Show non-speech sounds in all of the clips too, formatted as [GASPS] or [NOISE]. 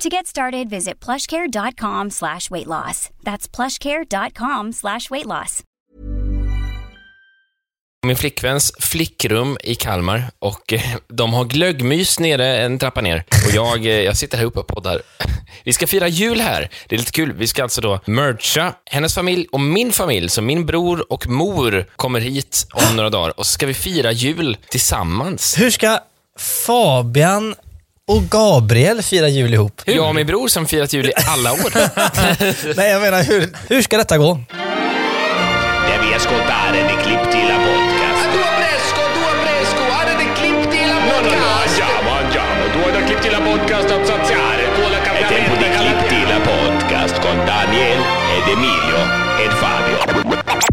To get started, visit plushcare.com slash weight loss. That's plushcare.com slash weight loss. Min flickväns flickrum i Kalmar och eh, de har glöggmys nere en trappa ner. Och jag, eh, jag sitter här uppe och poddar. [LAUGHS] Vi ska fira jul här. Det är lite kul. Vi ska alltså då mercha hennes familj och min familj. Så min bror och mor kommer hit om några dagar och så ska vi fira jul tillsammans. Hur ska Fabian och Gabriel fira jul ihop? Jag och min bror som firat jul i alla år. [LAUGHS] Nej, jag menar hur, hur ska detta gå?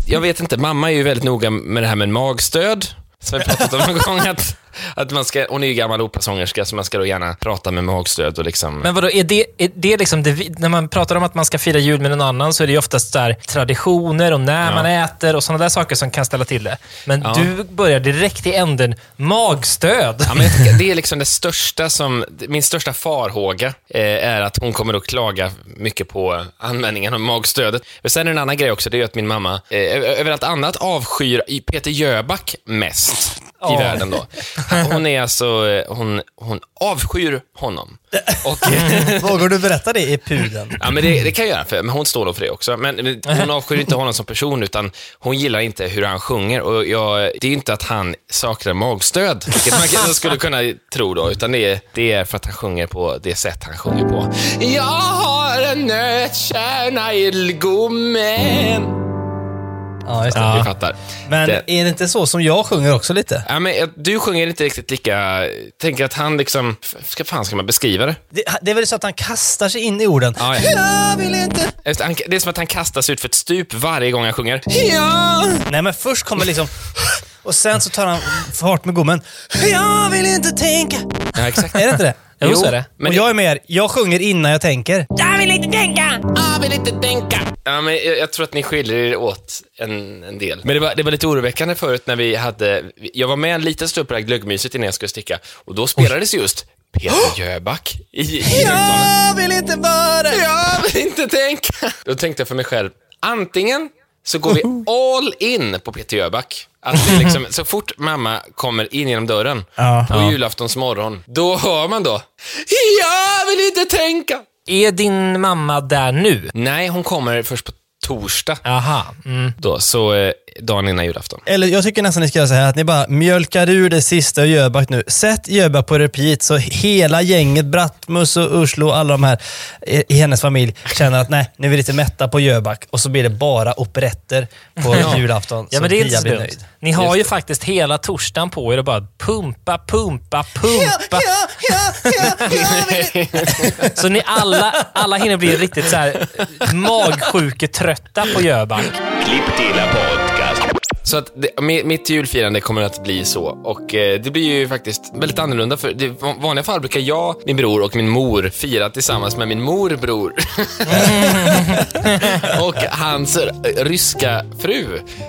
Jag vet inte, mamma är ju väldigt noga med det här med magstöd. Som vi pratat om någon gång. Att, att man ska, hon är ju gammal operasångerska, så man ska då gärna prata med magstöd och liksom... Men vadå, är det, är det liksom det, när man pratar om att man ska fira jul med någon annan så är det ju oftast där traditioner och när Ja. man äter och sådana där saker som kan ställa till det. Men Ja. du börjar direkt i änden, magstöd. Ja, men tycker, det är liksom det största som, min största farhåga eh, är att hon kommer att klaga mycket på användningen av magstödet. Men sen är det en annan grej också, det är ju att min mamma eh, över allt annat avskyr i Peter Jöback mest i världen då. Hon är alltså, eh, hon, hon avskyr honom. Och, [LAUGHS] Vågar du berätta det i pudeln? Ja, men det, det kan jag göra, för, men hon står då för det också. Men hon avskyr inte honom som person, utan hon gillar inte hur han sjunger. Och jag, det är inte att han saknar magstöd, vilket man skulle kunna tro då, utan det är, det är för att han sjunger på det sätt han sjunger på. Jag har en nötkärna i gommen. Ja, just det. Vi Ja. fattar. Men det, är det inte så som jag sjunger också lite? ja, men, du sjunger inte riktigt lika... Tänker att han liksom... Ska fan ska man beskriva det? Det, det är väl så att han kastar sig in i orden. Ja, ja. Jag vill inte... Det är som att han kastas ut för ett stup varje gång han sjunger. Ja! Nej, men först kommer liksom... Och sen så tar han fart med gommen. Jag vill inte tänka. Ja, exakt. Är det inte det? Jo, så är det. Men och jag är med er. Jag sjunger innan jag tänker. Jag vill inte tänka! Jag vill inte tänka! Ja, men jag, jag tror att ni skiljer er åt en, en del. Men det var, det var lite oroväckande förut när vi hade... Jag var med en liten stund på det här glöggmyset innan jag skulle sticka och då spelades just Peter [GASPS] Jöback i, i. Jag vill inte vara... Jag vill inte tänka! Då tänkte jag för mig själv, antingen så går vi all in på Peter Jöback. Att vi liksom, [LAUGHS] så fort mamma kommer in genom dörren Ja. på julaftons morgon, då hör man då Jag vill inte tänka! Är din mamma där nu? Nej, hon kommer först på torsdag. Aha. Mm. Då, så eh, dagen innan julafton. Eller jag tycker nästan ni ska göra så här att ni bara mjölkar ur det sista Jöback nu. Sätt Jöback på repeat så hela gänget, Brattmus och Urslo och alla de här i i hennes familj känner att nej, nu är vi lite mätta på Jöback och så blir det bara operetter på julafton. Ja, men det är inte så dumt. nöjd. Ni har ju faktiskt hela torsdagen på er att bara pumpa, pumpa, pumpa. [LAUGHS] Så ni alla, alla hinner bli riktigt så här magsjuketrötta på Jöback. Cliptila Podcast. Så att det, mi- mitt julfirande kommer att bli så. Och eh, det blir ju faktiskt väldigt annorlunda. För det, I vanliga fall brukar jag, min bror och min mor fira tillsammans med min morbror. [LAUGHS] och hans ryska fru,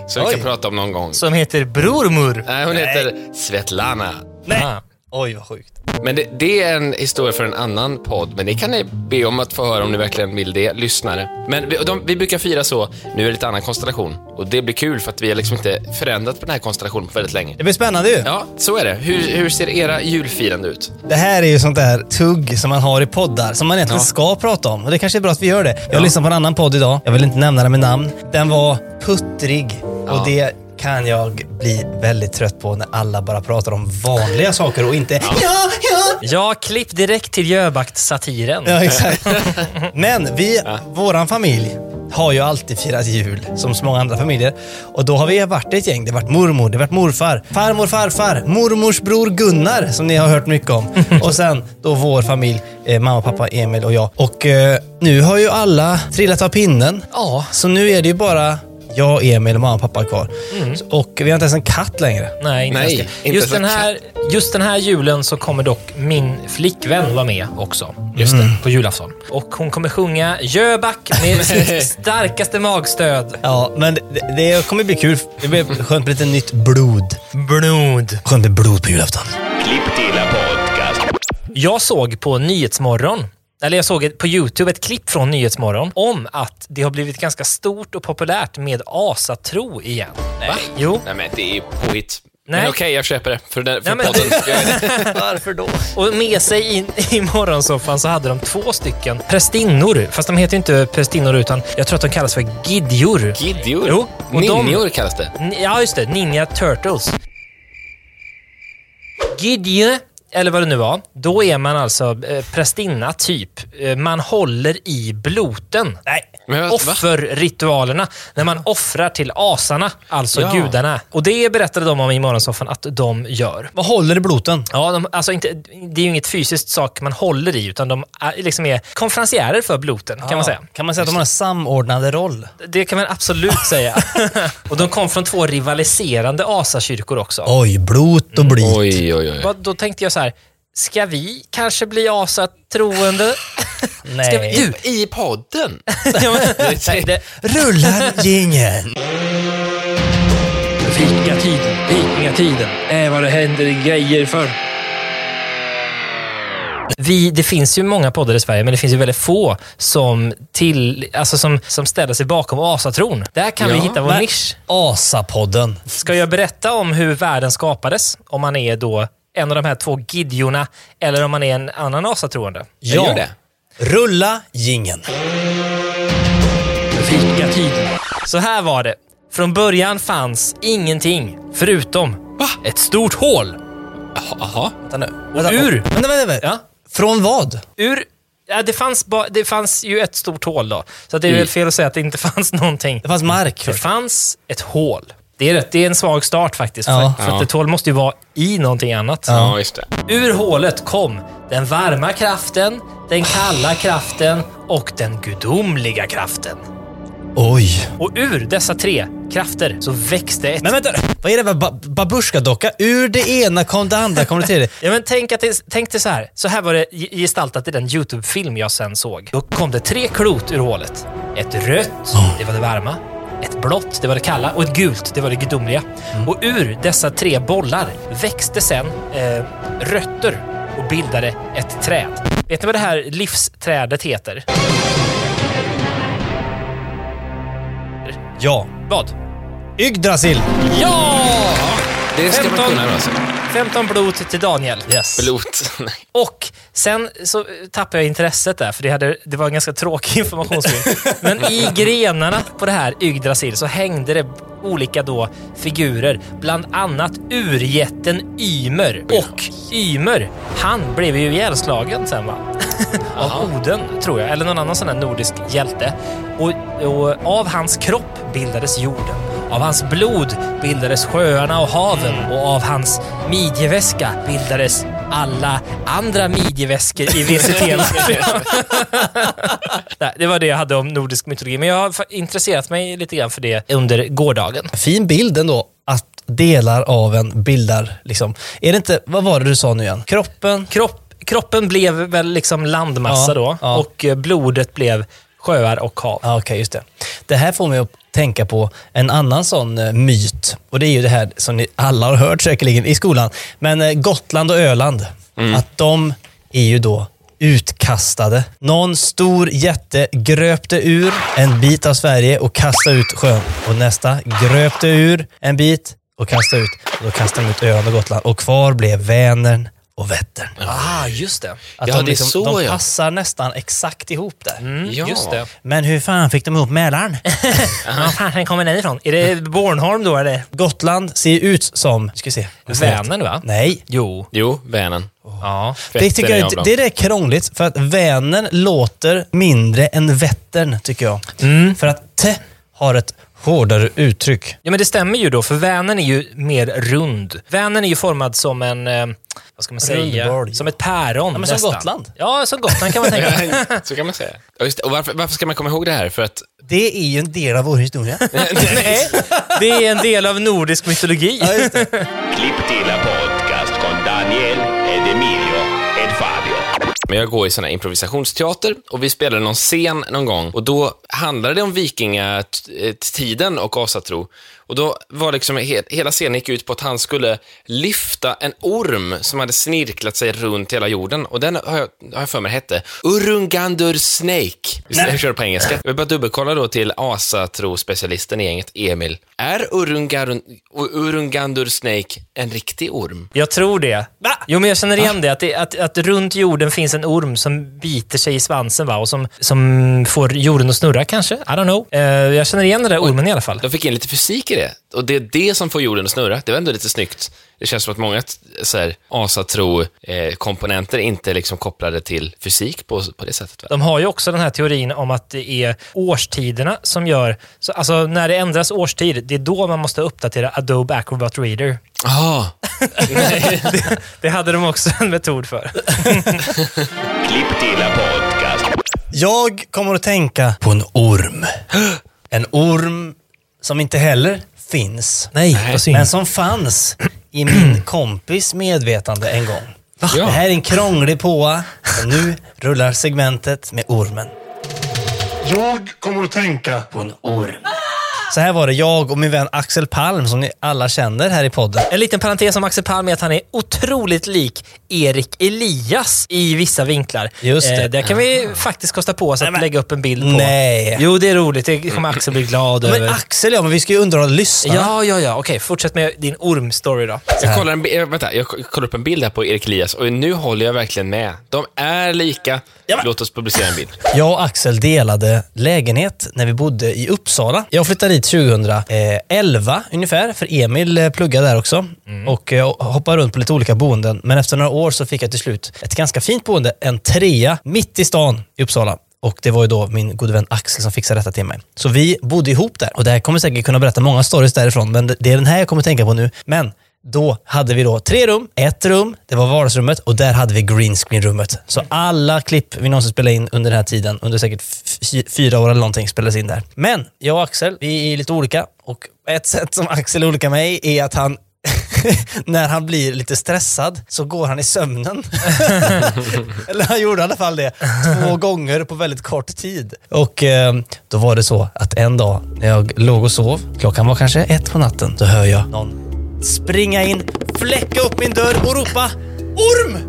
som vi kan Oj. prata om någon gång. Som heter Brormur. Nej, hon heter Svetlana. Nej. Ah. Oj, vad sjukt. Men det, det är en historia för en annan podd, men det kan ni be om att få höra om ni verkligen vill det, lyssnare. Men vi, de, vi brukar fira så, nu är det lite annan konstellation. Och det blir kul för att vi har liksom inte förändrat på den här konstellationen på väldigt länge. Det blir spännande ju. Ja, så är det. Hur, hur ser era julfirande ut? Det här är ju sånt där tugg som man har i poddar som man egentligen Ja. ska prata om. Och det kanske är bra att vi gör det. Jag lyssnade på en annan podd idag. Jag vill inte nämna den med namn. Den var puttrig Ja. och det kan jag bli väldigt trött på när alla bara pratar om vanliga saker och inte ja, ja, Ja, klipp direkt till Jöback-satiren. Ja, exakt. [LAUGHS] Men vi, våran familj, har ju alltid firat jul som så många andra familjer. Och då har vi varit ett gäng. Det har varit mormor, det har varit morfar, farmor, farfar, mormors bror Gunnar som ni har hört mycket om. [LAUGHS] Och sen då vår familj, eh, mamma, pappa, Emil och jag. Och eh, nu har ju alla trillat av pinnen. Ja. Så nu är det ju bara Jag, Emil, mamma och pappa kvar. Så- Och vi har inte ens en katt längre. Nej, inte Nej, ens det. inte Just den, här, just den här julen så kommer dock min flickvän vara med också. Just det. På julafton. Och hon kommer sjunga Jöback med [LAUGHS] sitt starkaste magstöd. Ja, men det, det kommer bli kul. Det blir skönt med lite nytt blod. Blod. Skönt med blod på julafton. Klipptila podcast. Jag såg på Nyhetsmorgon, eller jag såg ett- på YouTube ett klipp från Nyhetsmorgon om att det har blivit ganska stort och populärt med asatro igen. Va? Jo. Nej, men det är påhitt. Nej. Men okej, jag köper det. För, den, för Nej, men- podden. [LAUGHS] Det. Varför då? Och med sig in i morgonsoffan så hade de två stycken prästinnor. Fast de heter inte prästinnor utan jag tror att de kallas för gidjor. Gidjor? Jo, och de- Ninjor kallas det. Ja, just det. Ninja Turtles. Gidje, eller vad det nu var. Då är man alltså eh, prästinna, typ. Eh, man håller i bloten. Nej. Va? Offerritualerna. När man offrar till asarna, alltså Ja. gudarna. Och det berättade de om i Morgonsoffan att de gör. Vad håller i bloten? Ja, de, alltså inte, det är ju inget fysiskt sak man håller i, utan de är, liksom är konferenciärer för bloten, kan man säga. Kan man säga att de har en samordnande roll? Det kan man absolut säga. [LAUGHS] och de kom från två rivaliserande asakyrkor också. Oj, blot och blyt. Oj, oj, oj. Vad- Då tänkte jag så här, ska vi kanske bli asatroende? [LAUGHS] Ska vi, Nej. du, I podden? [LAUGHS] ja, men, [LAUGHS] nej, det, Rullar jingeln. Vikingatiden, vikingatiden, är vad det händer grejer för. Vi, det finns ju många poddar i Sverige, men det finns ju väldigt få som, till, alltså som, som ställer sig bakom asatron. Där kan vi Ja, hitta vår nisch. Asapodden. Ska jag berätta om hur världen skapades? Om man är då en av de här två Gideorna eller om man är en annan asatroende? Jag gör det. Rulla jingeln. Vikingatiden. Så här var det. Från början fanns ingenting förutom ett stort hål. Jaha. Vänta nu. Och ur. Vänta, vänta, vänta. Ja. Från vad? Ur... Ja, det, fanns ba, det fanns ju ett stort hål då. Så det är väl fel att säga att det inte [LAUGHS] fanns någonting. Det fanns mark Det fanns ett hål. Det är, rätt, det är en svag start faktiskt. Ja. För, för Ja. att ett hål måste ju vara i någonting annat. Ja, just det. Ur hålet kom den varma kraften, den kalla kraften och den gudomliga kraften. Oj. Och ur dessa tre krafter så växte ett... Men vänta, vad är det för ba- babusjka-docka? Ur det ena kom det andra, kom det tredje. [LAUGHS] Ja, men tänk, att det, tänk dig så här. Så här var det ge- gestaltat i den YouTube-film jag sen såg. Då kom det tre klot ur hålet. Ett rött, det var det varma. Ett blått, det var det kalla. Och ett gult, det var det gudomliga. Och ur dessa tre bollar växte sen eh, rötter och bildade ett träd. Vet ni vad det här livsträdet heter? Ja. Vad? Yggdrasil. Ja! Det ska man 15. kunna alltså. 15 blod till Daniel. Yes. Blot. Nej. [LAUGHS] Och sen så tappade jag intresset där, för det, hade, det var en ganska tråkig [LAUGHS] informationsfilm. Men i grenarna på det här Yggdrasil så hängde det olika då figurer. Bland annat urjätten Ymer. Och Ymer, han blev ju ihjälslagen sen va? [LAUGHS] Av Oden, tror jag. Eller någon annan sån här nordisk hjälte. Och, och av hans kropp bildades jorden. Av hans blod bildades sjöarna och haven och av hans midjeväska bildades alla andra midjeväskor i VCT. [LAUGHS] Det var det jag hade om nordisk mytologi, men jag har intresserat mig lite grann för det under gårdagen. Fin bild ändå. Att delar av en bildar, liksom. Är det inte, vad var det du sa nu igen? Kroppen? Kropp, kroppen blev väl liksom landmassa Ja, då ja. och eh, blodet blev sjöar och hav. Ja, okej, just det. Det här får mig att tänka på en annan sån eh, myt. Och det är ju det här som ni alla har hört säkerligen i skolan. Men eh, Gotland och Öland, att de är ju då utkastade. Någon stor jätte gröpte ur en bit av Sverige och kastade ut sjön. Och nästa gröpte ur en bit och kastade ut. Och då kastade de ut Öland och Gotland. Och kvar blev Vänern och Vättern. Ah, just det. Att Ja, de, det liksom, så, de ja. passar nästan exakt ihop där. Mm, Ja. Just det. Men hur fan fick de ihop Mälaren? [LAUGHS] Var fan kommer den ifrån? Är det Bornholm då eller? Gotland ser ut som... Ska vi se. Vänern va? Nej. Jo. Jo, Vänern. Ja. Det, tycker jag, dem. det är rätt krångligt för att Vänern låter mindre än Vättern, tycker jag. För att T har ett hårdare uttryck. Ja, men det stämmer ju då, för Vänern är ju mer rund. Vänern är ju formad som en, eh, vad ska man säga, Rundboll. som ett päron Ja, men som nästan. Gotland. Ja, som Gotland kan man tänka. [LAUGHS] [LAUGHS] Så kan man säga. Ja, just det. Och varför, varför ska man komma ihåg det här? För att Det är ju en del av vår historia. [LAUGHS] Nej, det är en del av nordisk mytologi. Cliptila Podcast con Men jag går i sån här improvisationsteater och vi spelade någon scen någon gång och då handlade det om vikingatiden och asatro. Och då var liksom he hela scenen gick ut på att han skulle lyfta en orm som hade snirklat sig runt hela jorden och den har jag, har jag för mig hette Urungandur Snake. Visst, jag kör på engelska. Vill bara dubbelkolla då till asatro-specialisten i gänget, Emil. Är Urungarun, Urungandur Snake en riktig orm? Jag tror det. Jo, men jag känner igen det. Att, det att, att runt jorden finns en orm som biter sig i svansen va? och som, som får jorden att snurra kanske. I don't know. Eh, jag känner igen den där ormen i alla fall. De fick in lite fysik i det. Och det är det som får jorden att snurra. Det var ändå lite snyggt. Det känns som att många så här, asatro-komponenter inte är liksom kopplade till fysik på, på det sättet. Va? De har ju också den här teorin om att det är årstiderna som gör... Så, alltså när det ändras årstid, det är då man måste uppdatera Adobe Acrobat Reader. Ah, [LAUGHS] Det hade de också en metod för. Cliptila Podcast. Jag kommer att tänka på en orm. En orm som inte heller finns. Nej, vad synd. Men som fanns i min [CLEARS THROAT] kompis medvetande en gång. Ja. Det här är en krånglig påa och nu rullar segmentet med ormen. Jag kommer att tänka på en orm. Så här var det, jag och min vän Axel Palm som ni alla känner här i podden. En liten parentes om Axel Palm är att han är otroligt lik Erik Elias i vissa vinklar. Just det. Eh, där kan vi faktiskt kosta på oss att men- lägga upp en bild på. Nej. Jo, det är roligt. Det kommer Axel bli glad Men över. Axel ja, men vi ska ju underhålla lyssnarna. Ja, ja, ja. Okej, fortsätt med din ormstory då. jag, kollar en, eh, vänta, jag kollar upp en bild här på Erik Elias och nu håller jag verkligen med. De är lika. Ja, men- Låt oss publicera en bild. [LAUGHS] Jag och Axel delade lägenhet när vi bodde i Uppsala. Jag flyttade dit 2011 ungefär, för Emil eh, pluggade där också. Och eh, hoppade runt på lite olika boenden. Men efter några år så fick jag till slut ett ganska fint boende, en trea mitt i stan i Uppsala. Och det var ju då min gode vän Axel som fixade detta till mig. Så vi bodde ihop där. Och det här kommer säkert kunna berätta många stories därifrån, men det är den här jag kommer tänka på nu. Men då hade vi då tre rum, ett rum, det var vardagsrummet och där hade vi green screen-rummet. Så alla klipp vi någonsin spelade in under den här tiden, under säkert fyra år eller någonting, spelades in där. Men jag och Axel, vi är lite olika och ett sätt som Axel är olika mig är att han [LAUGHS] när han blir lite stressad så går han i sömnen. [LAUGHS] Eller han gjorde i alla fall det två gånger på väldigt kort tid. Och eh, då var det så att en dag när jag låg och sov, klockan var kanske ett på natten, då hör jag någon springa in, fläcka upp min dörr och ropa Orm! [LAUGHS]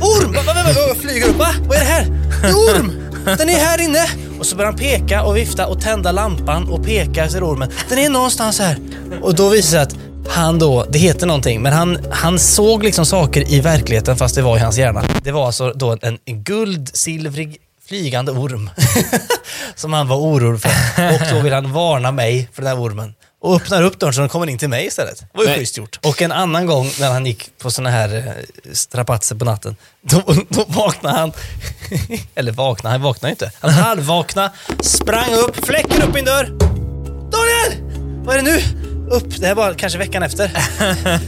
Orm! Va, va, va, va, flyger upp, va? Vad är det här? Det är orm! Den är här inne! Och så börjar han peka och vifta och tända lampan och peka efter ormen. Den är någonstans här. Och då visar det sig att han då, det heter någonting, men han, han såg liksom saker i verkligheten fast det var i hans hjärna. Det var alltså då en, en guldsilvrig flygande orm [LAUGHS] som han var orolig för. Och då vill han varna mig för den här ormen. Och öppnar upp dörren så den kommer in till mig istället. Det var ju Nej. schysst gjort. Och en annan gång när han gick på såna här eh, strapatser på natten, då, då vaknade han. [LAUGHS] Eller vaknade, han vaknade ju inte. Han halvvaknade, sprang upp, fläcken upp min dörr. Daniel! Vad är det nu? Upp, det här var kanske veckan efter.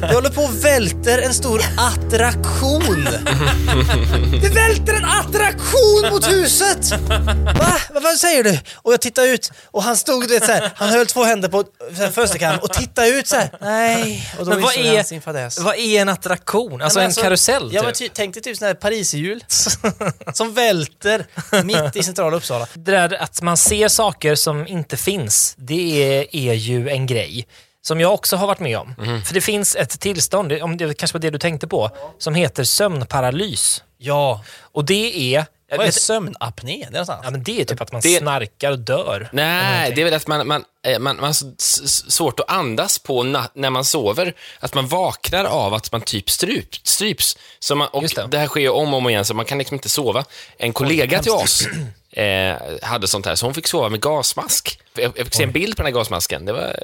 Jag håller på och välter en stor attraktion. Det välter en attraktion mot huset! Va? Va- Vad säger du? Och jag tittade ut och han stod, du vet, så här, han höll två händer på fönsterkarmen och tittade ut så här. Nej. Och då Men vad är, sin fadäs. vad är en attraktion? Alltså men en karusell? Ja, men typ. ty, tänk dig typ sån här pariserhjul som välter mitt i centrala Uppsala. Det där att man ser saker som inte finns, det är, är ju en grej. Som jag också har varit med om. Mhm. För det finns ett tillstånd, om det kanske var det du tänkte på, som heter sömnparalys. Ja. Och det är... Vad är sömnapné? Det är någonstans. Ja, men det är typ att man Det- snarkar och dör. Nej, det är väl att man, man, eh, man, man har svårt att andas på när man sover. Att man vaknar av att man typ strup, stryps. Så man, och det. det. här sker om och om igen, så man kan liksom inte sova. En kollega till oss eh, hade sånt här, så hon fick sova med gasmask. Jag, jag fick se en bild på den här gasmasken. Det var eh,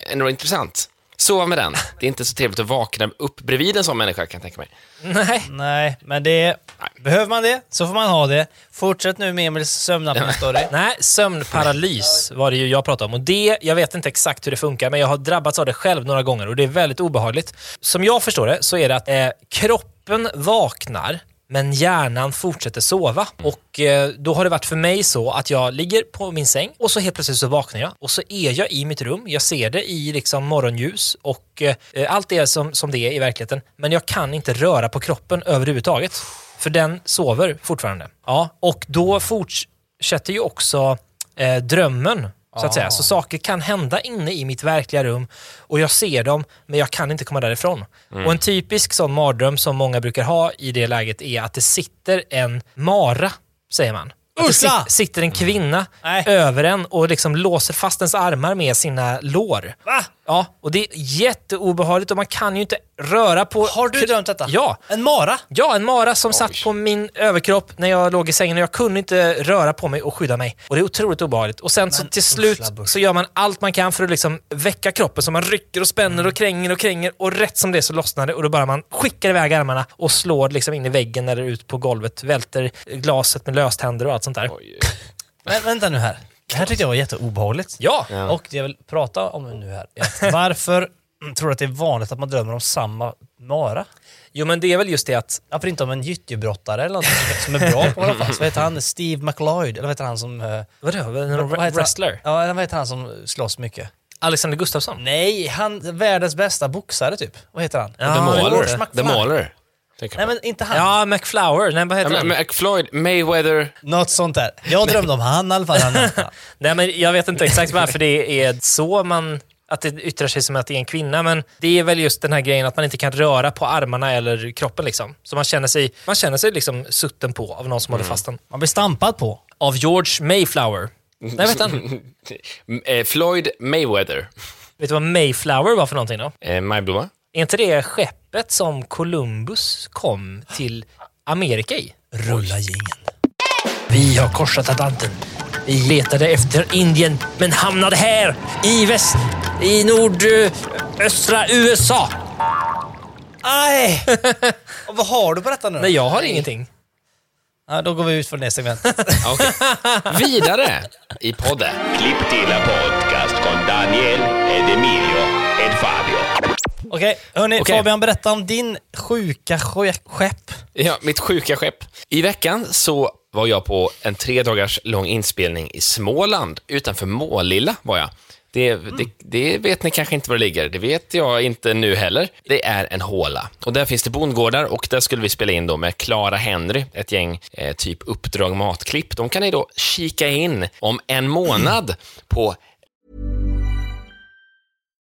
ändå intressant. sova med den. Det är inte så trevligt att vakna upp bredvid en sån människa kan jag tänka mig. Nej. Nej, men det... Behöver man det så får man ha det. Fortsätt nu med Emils sömnapné-story. [LAUGHS] Nej, sömnparalys var det ju jag pratade om. Och det, jag vet inte exakt hur det funkar, men jag har drabbats av det själv några gånger och det är väldigt obehagligt. Som jag förstår det så är det att eh, kroppen vaknar men hjärnan fortsätter sova. Och eh, då har det varit för mig så att jag ligger på min säng och så helt plötsligt så vaknar jag och så är jag i mitt rum. Jag ser det i liksom morgonljus och eh, allt är som, som det är i verkligheten. Men jag kan inte röra på kroppen överhuvudtaget. För den sover fortfarande. Ja, och då fortsätter ju också eh, drömmen så att säga. Så saker kan hända inne i mitt verkliga rum och jag ser dem, men jag kan inte komma därifrån. Och en typisk sån mardröm som många brukar ha i det läget är att det sitter en mara, säger man. Sit- sitter en kvinna Nej. över en och liksom låser fast ens armar med sina lår. Va? Ja, och det är jätteobehagligt och man kan ju inte röra på... Har du drömt detta? Ja. En mara? Ja, en mara som satt på min överkropp när jag låg i sängen och jag kunde inte röra på mig och skydda mig. Och det är otroligt obehagligt. Och sen så Men till slut uschla så gör man allt man kan för att liksom väcka kroppen så man rycker och spänner och kränger och kränger och rätt som det så lossnar det och då bara man skickar iväg armarna och slår liksom in i väggen eller ut på golvet, välter glaset med löständer och allt sånt där. Oj. Men vänta nu här. Det här tyckte jag var jätteobehagligt. Ja, Och det jag vill prata om nu här är att varför [CLEARS THROAT] tror du att det är vanligt att man drömmer om samma mara? jo men det är väl just det att Varför inte om en gyttjebrottare eller något som är bra på alla fall? Så vad heter han? Steve McLeod? Eller vad heter han som... eh, Vadå? En vad heter han? wrestler? Ja, vad heter han som slåss mycket? Alexander Gustafsson? Nej, han världens bästa boxare typ. Vad heter han? Ja, The Mauler. The. Mauler. Tänker Nej men inte han. Ja, McFlower. Nej, vad heter Ja, han? men, men Floyd, Mayweather, Något sånt där. Jag drömde om han i alla fall. Han, [LAUGHS] Nej, men jag vet inte exakt varför det är så man att det yttrar sig som att det är en kvinna, men det är väl just den här grejen att man inte kan röra på armarna eller kroppen. Liksom. Så man känner sig, man känner sig liksom sutten på av någon som håller fast den. man blir stampad på. Av George Mayflower. Nej, vet han? [LAUGHS] eh, Floyd Mayweather, vet du vad Mayflower var för någonting då? eh, Majblomma. Är inte det skeppet som Columbus kom till Amerika i? Rulla jingeln. Vi har korsat Atlanten. Vi letade efter Indien, men hamnade här i väst, i nordöstra USA. Aj! Och [LAUGHS] vad har du på detta nu då? Nej, jag har ingenting. Ja, då går vi ut från det segmentet. [LAUGHS] Okej. Vidare i podden. Cliptila Podcast con Daniel ed Emilio ed Fabio. Okej, hörni, Okej. Fabian berätta om din sjuka ske- skepp. Ja, mitt sjuka skepp. I veckan så var jag på en tre dagars lång inspelning i Småland. Utanför Målilla var jag. Det, det, det vet ni kanske inte var det ligger. Det vet jag inte nu heller. Det är en håla. Och där finns det bondgårdar och där skulle vi spela in då med Clara Henry, ett gäng eh, typ Uppdrag Matklipp. De kan ni då kika in om en månad [CLEARS THROAT] på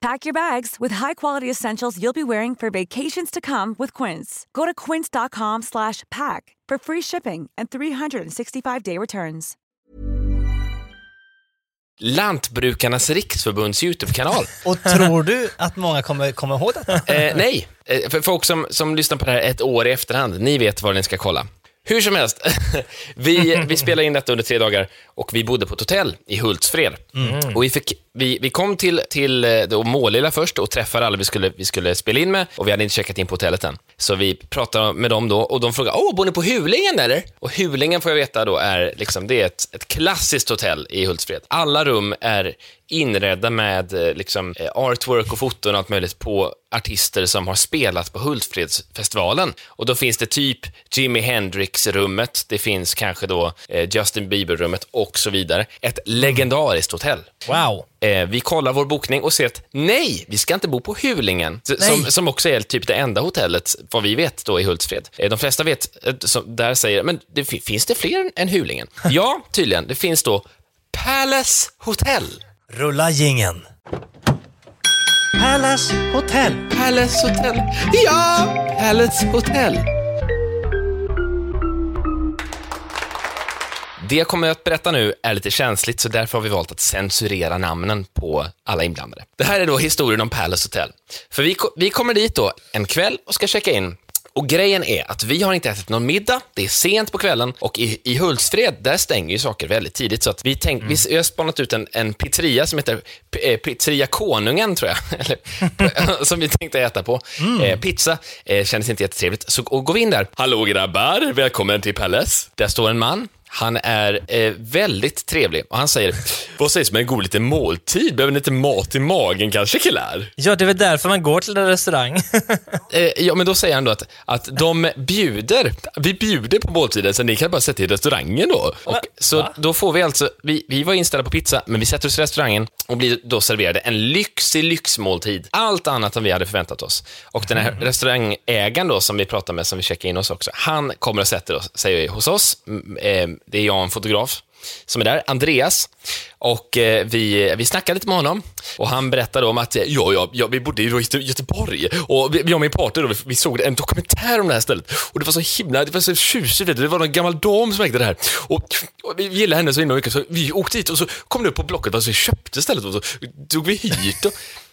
Pack your bags with high-quality essentials you'll be wearing for vacations to come with Quince. Go to quince.com slash pack for free shipping and 365-day returns. Lantbrukarnas riksförbunds YouTube-kanal. Och tror du att många kommer komma ihåg detta? Eh, nej, eh, för folk som, som lyssnar på det här ett år i efterhand, ni vet vad ni ska kolla. Hur som helst, [LAUGHS] vi, vi spelade in detta under tre dagar och vi bodde på ett hotell i Hultsfred. Och vi, fick, vi, vi kom till, till eh, då Målilla först och träffade alla vi skulle, vi skulle spela in med och vi hade inte checkat in på hotellet än. Så vi pratade med dem då och de frågade, åh, bor ni på Hulingen eller? Och Hulingen får jag veta då är, liksom, det är ett, ett klassiskt hotell i Hultsfred. Alla rum är inredda med eh, liksom, eh, artwork och foton och allt möjligt på artister som har spelat på Hultsfredsfestivalen. Och då finns det typ Jimi Hendrix-rummet, det finns kanske då eh, Justin Bieber-rummet och så vidare. Ett legendariskt hotell. Wow. Vi kollar vår bokning och ser att nej, vi ska inte bo på Hulingen, som, som också är typ det enda hotellet, vad vi vet, då i Hultsfred. De flesta vet, som, där säger, men det, fi- finns det fler än Hulingen? [LAUGHS] ja, tydligen. Det finns då Palace Hotel. Rulla gingen. Palace Hotel. Palace Hotel. Ja, Palace Hotel. Det jag kommer att berätta nu är lite känsligt, så därför har vi valt att censurera namnen på alla inblandade. Det här är då historien om Palace Hotel. För vi, vi kommer dit då en kväll och ska checka in. Och grejen är att vi har inte ätit någon middag, det är sent på kvällen och i, i Hultsfred, där stänger ju saker väldigt tidigt. Så att vi, tänk, vi, vi har spanat ut en, en pizzeria som heter eh, Pizzeria Konungen, tror jag. [LAUGHS] Eller, [LAUGHS] som vi tänkte äta på. Eh, pizza eh, kändes inte jättetrevligt. Så och går vi in där. Hallå grabbar, välkommen till Palace. Där står en man. Han är eh, väldigt trevlig och han säger, vad sägs om en god liten måltid? Behöver ni lite mat i magen kanske killar? Ja, det är väl därför man går till en restaurang. [LAUGHS] Eh, ja, men då säger han då att, att de bjuder, vi bjuder på måltiden, så ni kan bara sätta er i restaurangen då. Och, så då får vi alltså, vi, vi var inställda på pizza, men vi sätter oss i restaurangen och blir då serverade en lyxig lyxmåltid. Allt annat än vi hade förväntat oss. Och den här restaurangägaren då, som vi pratar med, som vi checkar in hos också, han kommer och sätter oss, sig hos oss. Mm, eh, det är jag, en fotograf, som är där, Andreas. Och eh, vi, vi snackade lite med honom. Och han berättade om att, ja, ja, ja vi bodde i Göteborg. Och vi, jag och min partner då, vi, vi såg en dokumentär om det här stället. Och det var så himla, det var så tjusigt, det var en gammal dam som ägde det här. Och, och vi gillade henne så himla mycket. Så vi åkte dit och så kom det upp på Blocket och så köpte stället. Och så tog vi hit och,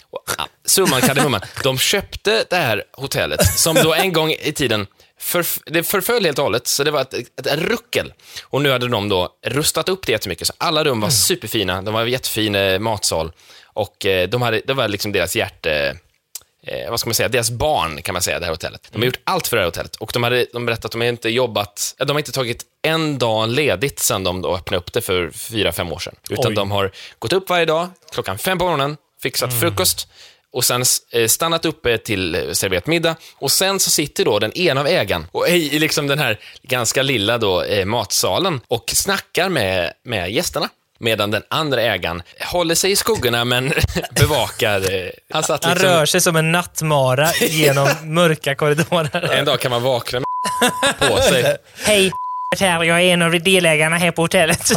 och ja, summan kardemumman, de köpte det här hotellet som då en gång i tiden för, det förföll helt och hållet, så det var ett, ett, ett ruckel. Och nu hade de då rustat upp det jättemycket, så alla rum var superfina. De var en jättefin eh, matsal. Och eh, de hade, det var liksom deras hjärte... Eh, vad ska man säga? Deras barn, kan man säga, det här hotellet. De har gjort allt för det här hotellet. Och de, hade, de berättade att de har inte jobbat... eh, De har inte tagit en dag ledigt sedan de då öppnade upp det för fyra, fem år sedan. Utan Oj. de har gått upp varje dag, klockan fem på morgonen, fixat frukost, och sen eh, stannat uppe till eh, serverat middag. Och sen så sitter då den ena av ägaren och i liksom den här ganska lilla då, eh, matsalen och snackar med, med gästerna. Medan den andra ägaren håller sig i skuggorna men [LAUGHS] bevakar... Eh, han satt Han liksom, rör sig som en nattmara genom [LAUGHS] mörka korridorer. En dag kan man vakna med [LAUGHS] på sig. Hej, här, jag är en av delägarna här på hotellet.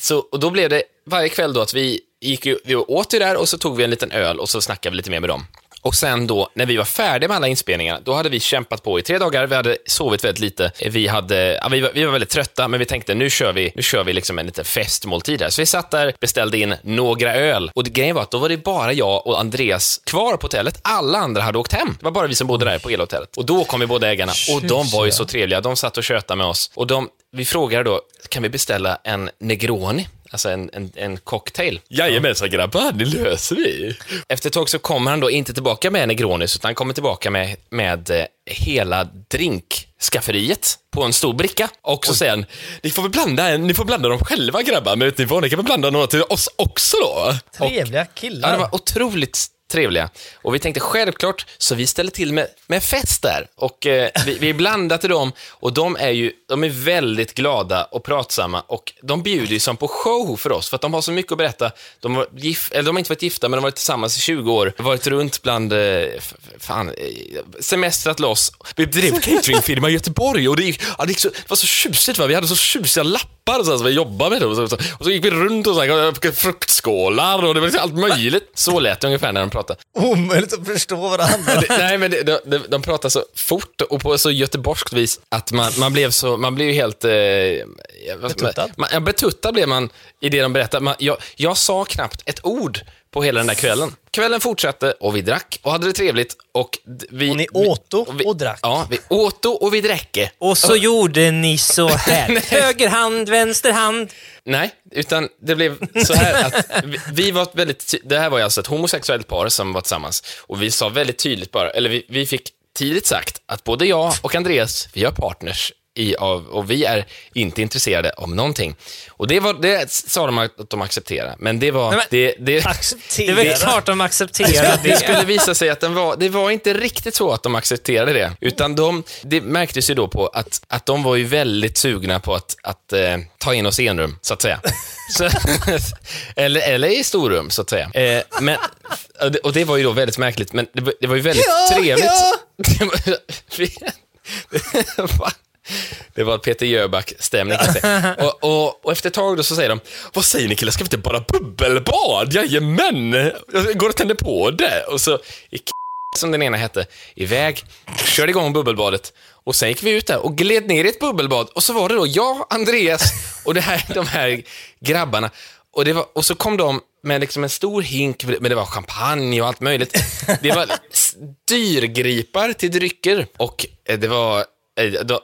Så, och då blev det varje kväll då att vi gick vi åt ju där och så tog vi en liten öl och så snackade vi lite mer med dem. Och sen då, när vi var färdiga med alla inspelningar, då hade vi kämpat på i tre dagar. Vi hade sovit väldigt lite. Vi, hade, ja, vi, var, vi var väldigt trötta, men vi tänkte nu kör vi, nu kör vi liksom en liten festmåltid här. Så vi satt där, beställde in några öl. Och det, grejen var att då var det bara jag och Andreas kvar på hotellet. Alla andra hade åkt hem. Det var bara vi som bodde där på elhotellet. Och då kom vi båda ägarna. Och de var ju så trevliga. De satt och tjötade med oss. Och de, vi frågade då, kan vi beställa en Negroni? Alltså en, en, en cocktail. Jajamensan grabbar, det löser vi. Efter ett tag så kommer han då inte tillbaka med Negronis, utan han kommer tillbaka med, med eh, hela drinkskafferiet på en stor bricka. Och så säger han, ni får väl blanda, ni får blanda dem själva grabbar, men vet ni vad, ni kan väl blanda några till oss också då? Och- Trevliga Ja, killar. de var otroligt trevliga. Och vi tänkte självklart, så vi ställer till med, med fest där. Och eh, vi, vi blandar till dem och de är ju de är väldigt glada och pratsamma och de bjuder ju som på show för oss för att de har så mycket att berätta. De har, gif, eller de har inte varit gifta men de har varit tillsammans i 20 år, varit runt bland, eh, fan, eh, semestrat loss. Vi drev cateringfirma i Göteborg och det, gick, ja, det, gick så, det var så tjusigt va, vi hade så tjusiga lappar och så, så vi jobbade med det och så, så, och så gick vi runt och så fruktskålar och det var liksom allt möjligt. Så lät det ungefär när de pratade. Omöjligt att förstå varandra. Det, [LAUGHS] nej, men det, de, de, de pratar så fort och på så göteborgskt vis att man, man blev så, man blev ju helt... Eh, Betuttad? Man, ja, betuttad blev man i det de berättade. Man, jag, jag sa knappt ett ord på hela den där kvällen. Kvällen fortsatte och vi drack och hade det trevligt. Och, vi, Och ni åto vi, och drack. Ja, vi åt och vi dräcke. Och så gjorde ni så [LAUGHS] här. Höger hand, vänster hand. Nej, utan det blev så här att vi, vi var väldigt, det här var ju alltså ett homosexuellt par som var tillsammans och vi sa väldigt tydligt bara, eller vi, vi fick tidigt sagt att både jag och Andreas, vi har partners i av, och vi är inte intresserade av någonting. Och det, var, det sa de att de accepterade, men det var... Nej, men- det, det, Det väl klart de accepterar det [LAUGHS] det. skulle visa sig att den var, det var inte riktigt så att de accepterade det. Utan de, det märktes ju då på att, att de var ju väldigt sugna på att, att eh, ta in oss i enrum, så att säga. [LAUGHS] Så, [LAUGHS] eller, eller i storrum, så att säga. Eh, men, och det- och det var ju då väldigt märkligt, men det, var- det var ju väldigt Ja, trevligt. ja. [LAUGHS] Det var, Peter Jöback-stämning och, och, och efter ett tag då så säger de, vad säger ni killar, ska vi inte bara bubbelbad? Jajamän! Jag går och tänder på det. Och så gick [LAUGHS] som den ena hette, iväg, körde igång bubbelbadet och sen gick vi ut där och gled ner i ett bubbelbad och så var det då jag, Andreas och det här, [LAUGHS] de här grabbarna. Och, det var, och så kom de med liksom en stor hink, men det var champagne och allt möjligt. Det var styrgripar till drycker och eh, det var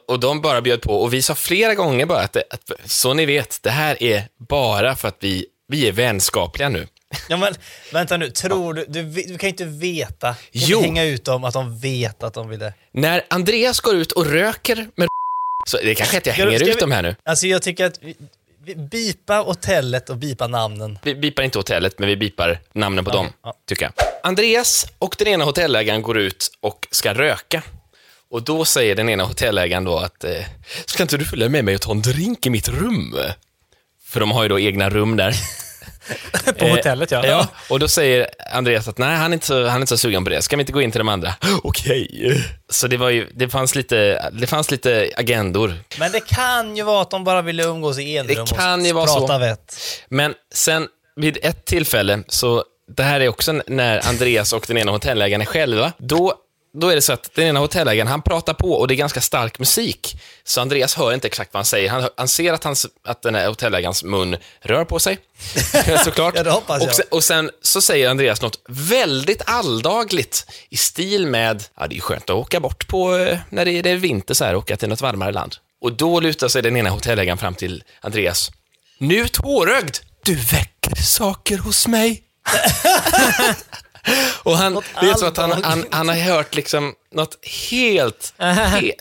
och de bara bjöd på och vi sa flera gånger bara att, det, att så ni vet, det här är bara för att vi, vi är vänskapliga nu. Ja, men, vänta nu, tror du, du, du kan ju inte veta, kan Jo. hänga ut dem att de vet att de ville. När Andreas går ut och röker med så det är kanske att jag hänger ska ut vi- dem här nu. Alltså jag tycker att, vi, vi, bipa hotellet och bipa namnen. Vi bipar inte hotellet, men vi bipar namnen på dem, ja. tycker jag. Andreas och den ena hotellägaren går ut och ska röka. Och då säger den ena hotellägaren då att, eh, ska inte du följa med mig och ta en drink i mitt rum? För de har ju då egna rum där. [LAUGHS] På hotellet ja. ja. Och då säger Andreas att nej, han är, inte så, han är inte så sugen på det. Ska vi inte gå in till de andra? [GASPS] Okej. Så det, var ju, det, fanns lite, det fanns lite agendor. Men det kan ju vara att de bara ville umgås i enrum Det kan ju och vara prata så. vett. Men sen vid ett tillfälle, så det här är också när Andreas och den ena hotellägaren är själva, då, då är det så att den ena hotellägaren, han pratar på och det är ganska stark musik. Så Andreas hör inte exakt vad han säger. Han, han ser att, hans, att den här hotellägarens mun rör på sig, [LAUGHS] såklart. Ja, det hoppas jag. Och sen, och sen så säger Andreas något väldigt alldagligt i stil med, ja det är skönt att åka bort på, eh, när det är, det är vinter så här, åka till något varmare land. Och då lutar sig den ena hotellägaren fram till Andreas. Nu tårögd! Du väcker saker hos mig. [LAUGHS] Och han, det är så att han, han, han har hört liksom något helt... [LAUGHS] he,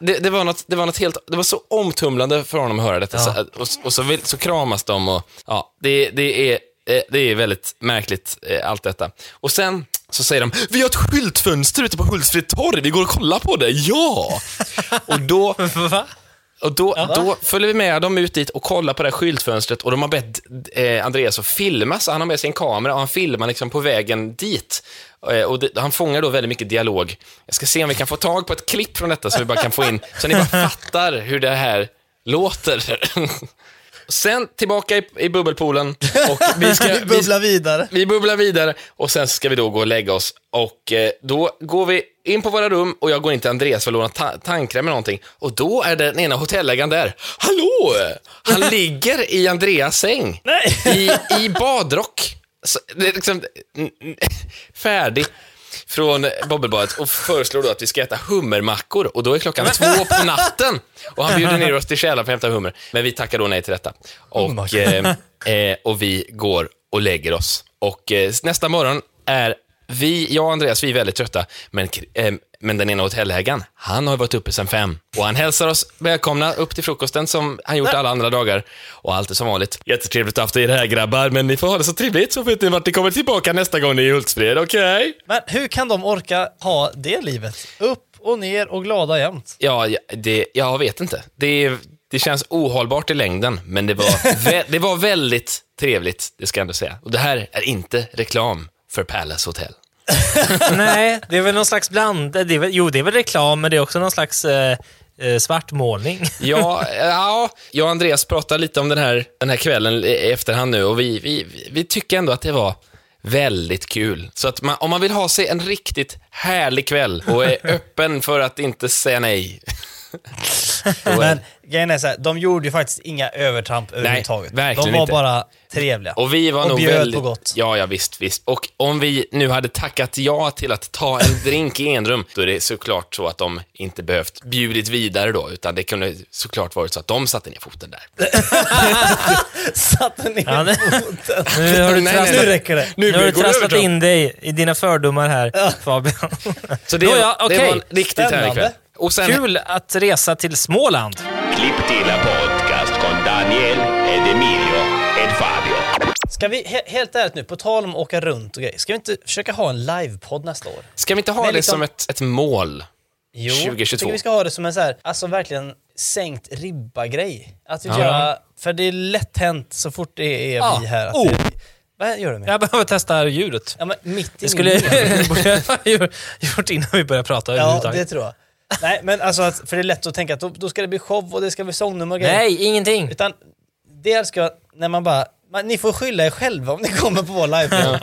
det, det, var något, det var något helt... Det var så omtumlande för honom att höra detta. Så, och, och så, vill, så kramas de och... Ja, det, det, är, eh, det är väldigt märkligt, eh, allt detta. Och sen så säger de, vi har ett skyltfönster ute på Hultsfred torg, vi går och kollar på det, ja! [LAUGHS] Och då... Va? Och då, då följer vi med dem ut dit och kollar på det här skyltfönstret och de har bett eh, Andreas att filma, så han har med sig en kamera och han filmar liksom på vägen dit. Eh, och det, han fångar då väldigt mycket dialog. Jag ska se om vi kan få tag på ett klipp från detta så vi bara kan få in, så ni bara [LAUGHS] fattar hur det här låter. [LAUGHS] Sen tillbaka i, i bubbelpoolen och [LAUGHS] vi ska... Vi bubblar vidare. Vi bubblar vidare och sen ska vi då gå och lägga oss. Och eh, då går vi in på våra rum och jag går in till Andreas för att låna ta- tandkräm eller någonting. Och då är den ena hotellägaren där. Hallå! Han [LAUGHS] ligger i Andreas säng. I, I badrock. Så, det är liksom, färdig från bubbelbadet och föreslår då att vi ska äta hummermackor och då är klockan två på [LAUGHS] natten och han bjuder ner oss till källaren för att hämta hummer. Men vi tackar då nej till detta. Och, eh, eh, och vi går och lägger oss. Och eh, nästa morgon är vi, jag och Andreas, vi är väldigt trötta, men, eh, men den ena hotellägaren, han har varit uppe sedan fem. Och han hälsar oss välkomna upp till frukosten som han gjort alla andra dagar. Och allt är som vanligt. Jättetrevligt att ha haft er här grabbar, men ni får ha det så trevligt så vet ni vart ni kommer tillbaka nästa gång ni är i Hultsfred, okej? Men hur kan de orka ha det livet? Upp och ner och glada jämt. Ja, det, jag vet inte. Det, det känns ohållbart i längden, men det var, [LAUGHS] det var väldigt trevligt, det ska jag ändå säga. Och det här är inte reklam för Palace Hotel. [LAUGHS] Nej, det är väl någon slags bland... Det är väl, jo, det är väl reklam, men det är också någon slags eh, eh, svartmålning. [LAUGHS] Ja, ja, jag och Andreas pratade lite om den här, den här kvällen i efterhand nu och vi, vi, vi tycker ändå att det var väldigt kul. Så att man, om man vill ha sig en riktigt härlig kväll och är [LAUGHS] öppen för att inte säga nej. [LAUGHS] Men grejen är så här, de gjorde ju faktiskt inga övertramp överhuvudtaget. verkligen de var inte. bara trevliga. Och vi var och nog bjöd väldigt... på gott. Ja, ja, visst, visst. Och om vi nu hade tackat ja till att ta en [LAUGHS] drink i enrum, då är det såklart så att de inte behövt bjudit vidare då, utan det kunde såklart varit så att de satte ner foten där. [LAUGHS] Satte ner Ja, foten. Nu har du, Nej, trasslat, Nu räcker det. nu har du trasslat in dig i dina fördomar här, Fabian. Så det, Då ja, det var en riktigt härlig kväll. Och sen, Kul att resa till Småland. Klipptila podcast con Daniel ed Emilio ed Fabio. Ska vi, he helt ärligt nu, på tal om att åka runt och grejer, ska vi inte försöka ha en livepodd nästa år? Ska vi inte ha Men det liksom- som ett, ett mål? Jo, 2022. jag tycker vi ska ha det som en så här, alltså verkligen sänkt ribba-grej. Att vi Ja. gör, för det är lätt hänt så fort det är Ja. vi här. Att Oh. det, vad gör du med? Jag behöver testa ljudet. Ja, men mitt i Det skulle [LAUGHS] jag gjort innan vi började prata Ja, det tror jag. Nej, men alltså, att, för det är lätt att tänka att då, då ska det bli show och det ska bli sångnummer och grejer. Nej, ingenting. Utan det ska när man bara, man, ni får skylla er själva om ni kommer på vår live.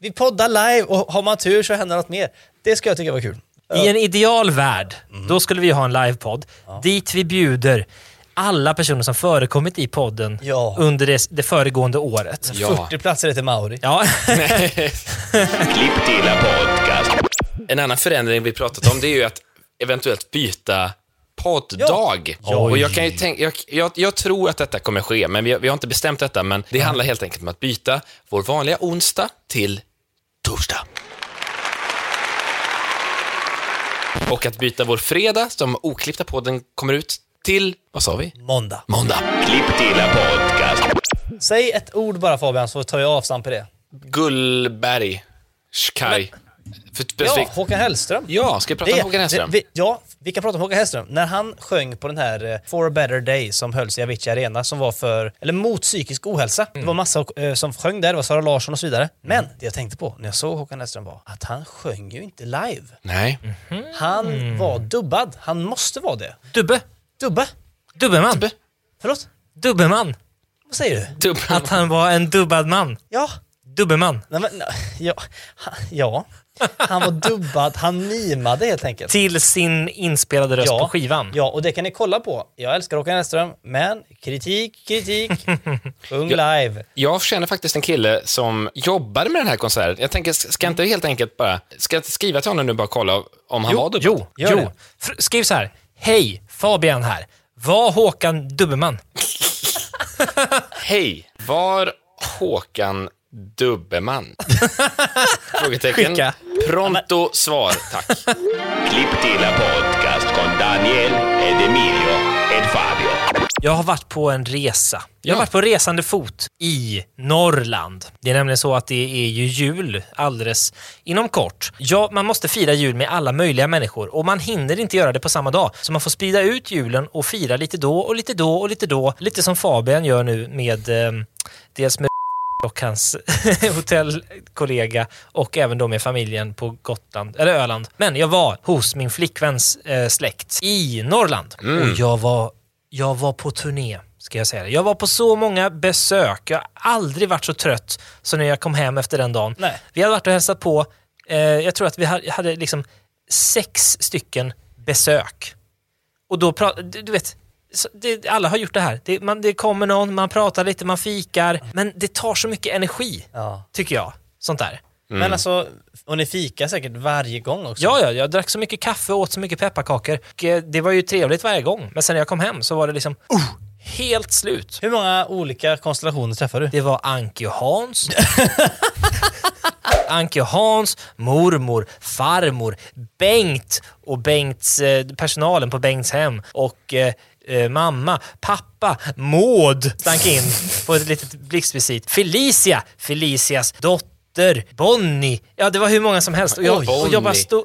Vi poddar live och har man tur så händer något mer. Det ska jag tycka var kul. I en ideal värld, Mhm. då skulle vi ha en livepodd dit vi bjuder alla personer som förekommit i podden Ja. under det, det föregående året. Ja. 40 platser är till Mauri. Ja. [LAUGHS] [LAUGHS] En annan förändring vi pratat om det är ju att eventuellt byta podddag. Ja. Och jag, kan ju tänka, jag, jag, jag tror att detta kommer ske, men vi, har- vi har inte bestämt detta. Men det handlar helt enkelt om att byta vår vanliga onsdag till torsdag. Och att byta vår fredag, som oklippta podden kommer ut, till, vad sa vi? Måndag. Måndag. Klipptila podcast. Säg ett ord bara Fabian så tar jag avstamp i det. Gullberg. Skaj. För Ja. Håkan Hellström. Ja, ska vi prata om Håkan Hellström? det- vi, ja, vi kan prata om Håkan Hellström. När han sjöng på den här eh, For a better day som hölls i Avicii Arena som var för, eller mot psykisk ohälsa. Det var massa eh, som sjöng där, det var Sara Larsson och så vidare. Men det jag tänkte på när jag såg Håkan Hellström var att han sjöng ju inte live. Nej. Han var dubbad. Han måste vara det. Dubbe. Dubba? Dubbeman. Dubbe. Förlåt? Dubbeman. Vad säger du? Dubbe. Att han var en dubbad man. Ja. Dubbeman. Nej, men, nej, ja. Ja. Han var dubbad. Han mimade helt enkelt. Till sin inspelade röst på skivan. Ja, och det kan ni kolla på. Jag älskar Håkan Hellström, men kritik, kritik. [LAUGHS] Sjung live. Jag känner faktiskt en kille som jobbade med den här konserten. Jag tänker, ska jag inte helt enkelt bara, ska jag inte skriva till honom nu och bara kolla om han var dubbad? Jo, Gör jo. det. Skriv så här. Hej, Fabian här. Var Håkan Dubbeman? [LAUGHS] Hej, var Håkan Dubbeman? [LAUGHS] Frågetecken. Skicka. Pronto svar, tack. Klipptila podcast con Daniel ed Emilio ed Fabio. Jag har varit på en resa. Jag har varit på resande fot i Norrland. Det är nämligen så att det är ju jul alldeles inom kort. Ja, man måste fira jul med alla möjliga människor och man hinner inte göra det på samma dag. Så man får sprida ut julen och fira lite då och lite då och lite då. Lite som Fabian gör nu med eh, dels med och hans [LAUGHS] hotellkollega och även då med familjen på Gotland, eller Öland. Men jag var hos min flickväns eh, släkt i Norrland och jag var, jag var på turné, ska jag säga det. Jag var på så många besök. Jag har aldrig varit så trött som när jag kom hem efter den dagen. Nej. Vi hade varit och hälsat på, eh, jag tror att vi hade, hade liksom sex stycken besök. Och då pratar, du, vet, det, alla har gjort det här. Det, man, det kommer någon, man pratar lite, man fikar. Men det tar så mycket energi, Ja. tycker jag. Sånt där. Men alltså, och ni fikar säkert varje gång också? Ja, ja, jag drack så mycket kaffe och åt så mycket pepparkakor. Och, eh, det var ju trevligt varje gång. Men sen när jag kom hem så var det liksom uh, helt slut. Hur många olika konstellationer träffar du? Det var Anki och Hans. [LAUGHS] Anki och Hans, mormor, farmor, Bengt och Bengts, eh, personalen på Bengts hem och eh, eh, mamma, pappa, Maud stank in på ett litet blixtvisit. Felicia, Felicias dotter, Bonnie. Ja, det var hur många som helst. Och jag, och jag bara stod,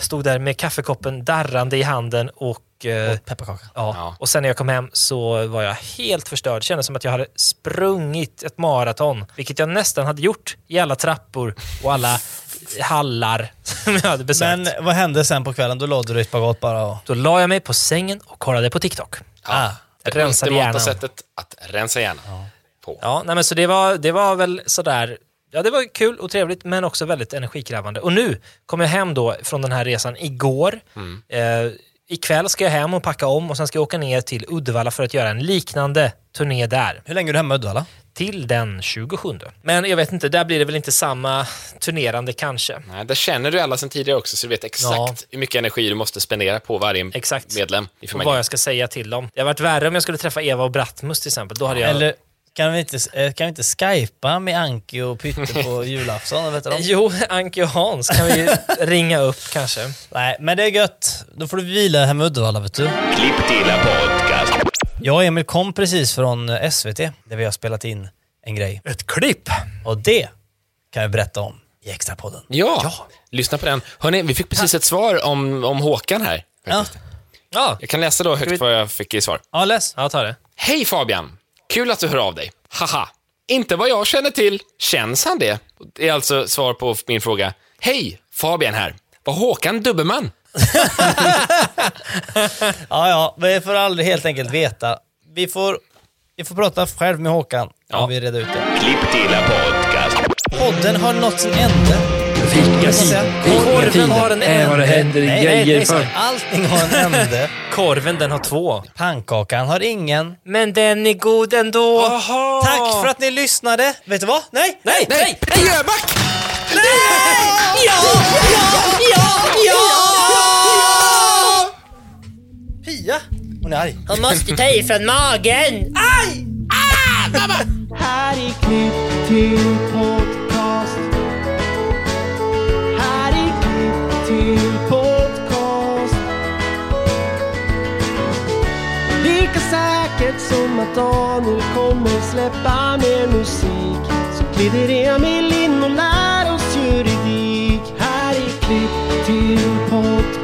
stod där med kaffekoppen darrande i handen och eh, Pepparkaka. Ja. Ja. och sen när jag kom hem så var jag helt förstörd. Det kändes som att jag hade sprungit ett maraton, vilket jag nästan hade gjort i alla trappor och alla hallar [LAUGHS] som jag hade besökt. Men vad hände sen på kvällen? Då låg du i spagat bara och... Då la jag mig på sängen och kollade på TikTok. Ah. Det Rensade hjärnan. sättet att rensa hjärnan på. Ja, nej men så det var, det var väl sådär, ja det var kul och trevligt men också väldigt energikrävande. Och nu kom jag hem då från den här resan igår. Eh, ikväll ska jag hem och packa om och sen ska jag åka ner till Uddevalla för att göra en liknande turné där. Hur länge är du hemma i Uddevalla? Till den 27. Men jag vet inte, där blir det väl inte samma turnerande kanske. Nej, där känner du alla sedan tidigare också, så du vet exakt Ja. hur mycket energi du måste spendera på varje Exakt. medlem i Och vad jag ska säga till dem. Det hade varit värre om jag skulle träffa Eva och Brattmus till exempel. Då hade jag... Eller Kan vi inte, eh, kan vi inte skypa med Anki och Pytte på [LAUGHS] julafton? Vet du? Jo, Anki och Hans kan vi [LAUGHS] ringa upp kanske. Nej, men det är gött. Då får du vila hemma i Uddevalla, vet du. Klipptilla podcast. Jag och Emil kom precis från SVT, där vi har spelat in en grej. Ett klipp! Och det kan jag berätta om i Extrapodden. Ja, lyssna på den. Hörrni, vi fick precis ett svar om, om Håkan här. Ja, Ja, Jag kan läsa då högt vad jag fick i svar. ja läs. ja ta det. Hej Fabian! Kul att du hör av dig. Haha. Inte vad jag känner till. Känns han det? Det är alltså svar på min fråga. Hej! Fabian här. Var Håkan dubbelman? Ja, ja, vi får aldrig helt enkelt veta. Vi får, vi får prata själv med Håkan Ja. om vi reder ut det. Klipptilla podcast. Podden har nått sin ände. Vilka Korven har en är vad det ände. händer Nej, nej, grejer nej, för. allting har en ände. [LAUGHS] Korven den har två. Pannkakan har ingen. Men den är god ändå. Tack för att ni lyssnade. Vet du vad? Nej, nej, Nej, Peter Jöback! Pia! Hon är arg. Hon måste ta ifrån magen. Här är klipp till podcast. Här är klipp till podcast. Lika säkert som att Daniel kommer släppa mer musik så glider Emil in och lär oss juridik. Här är klipp till podcast.